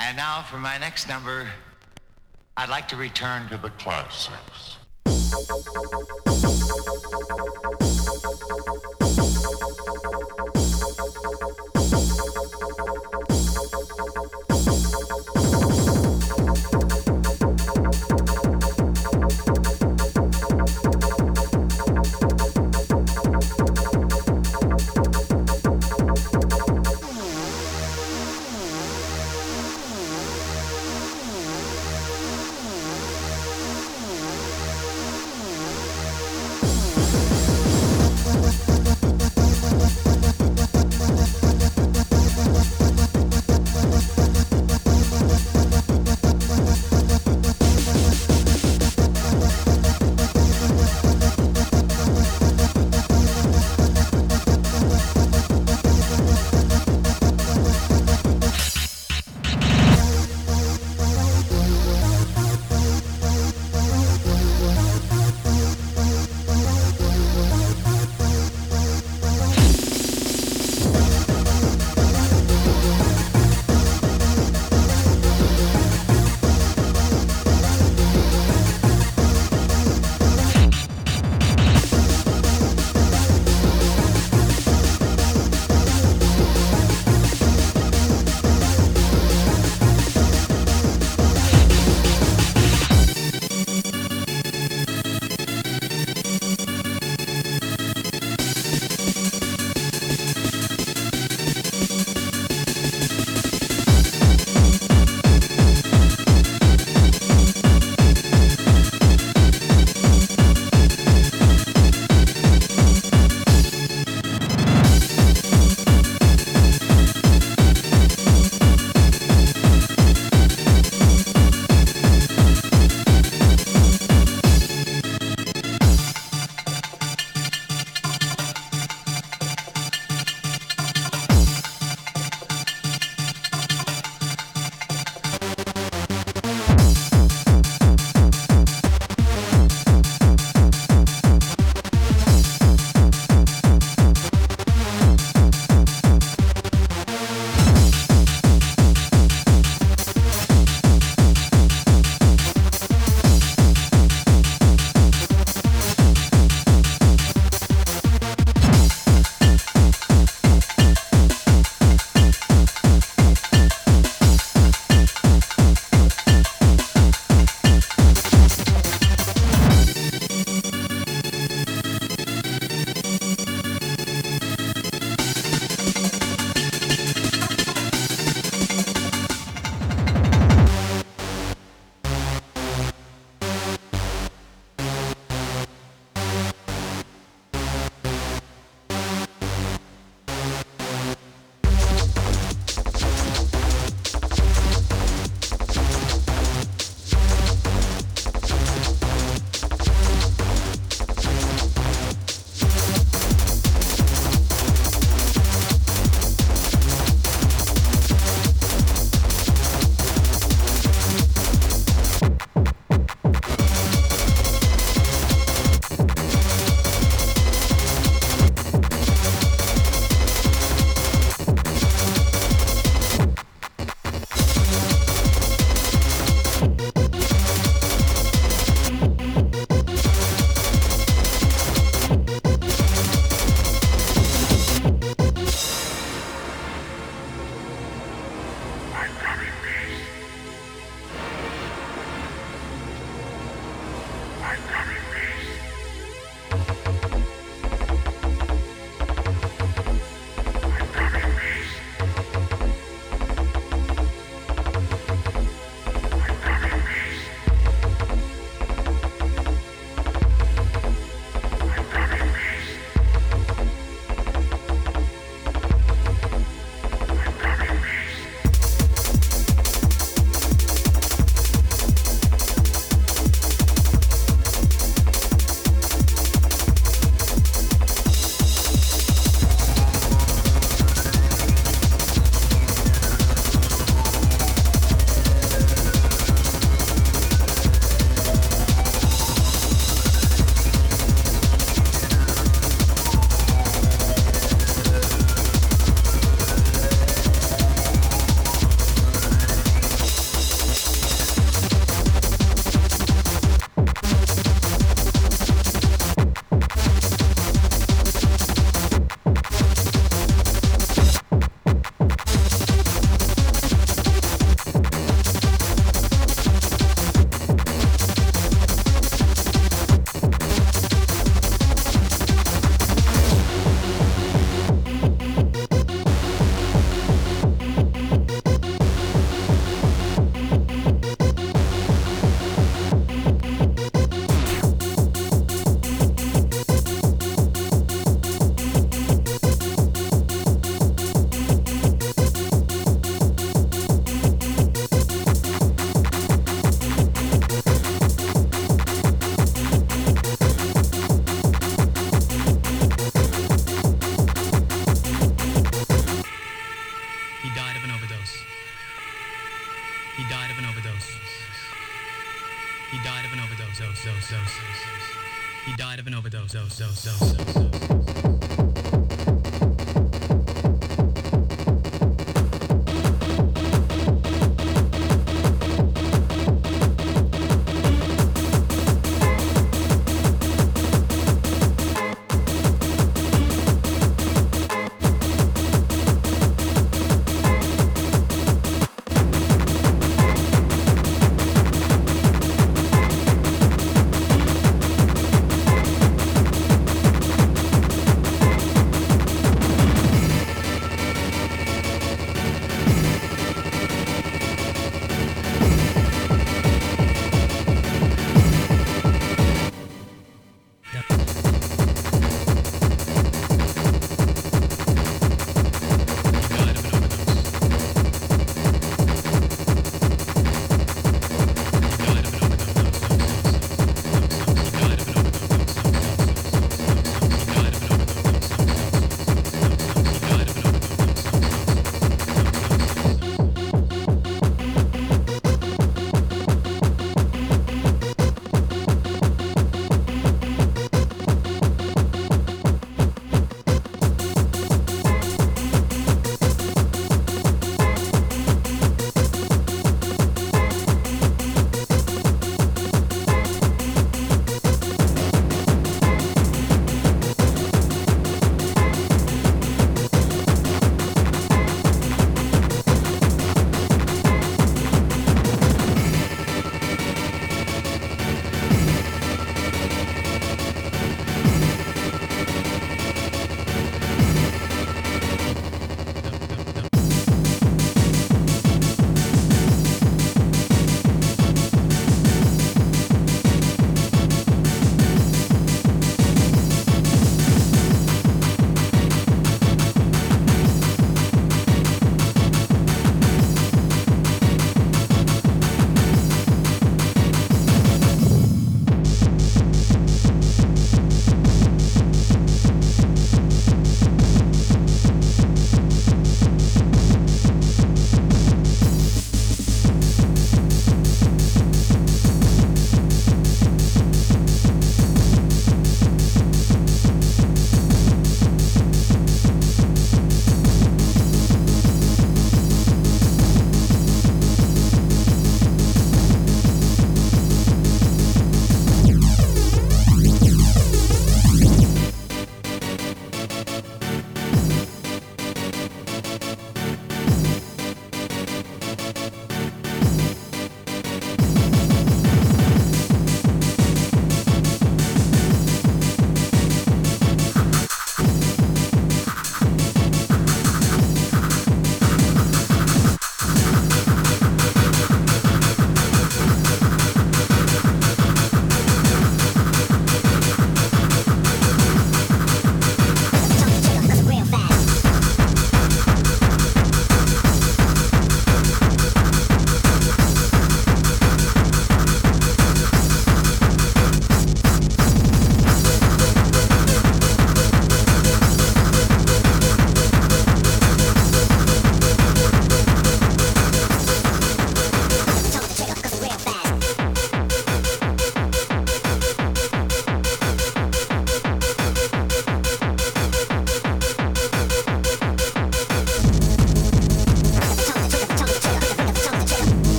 And now for my next number, I'd like to return to the classics.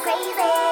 Crazy.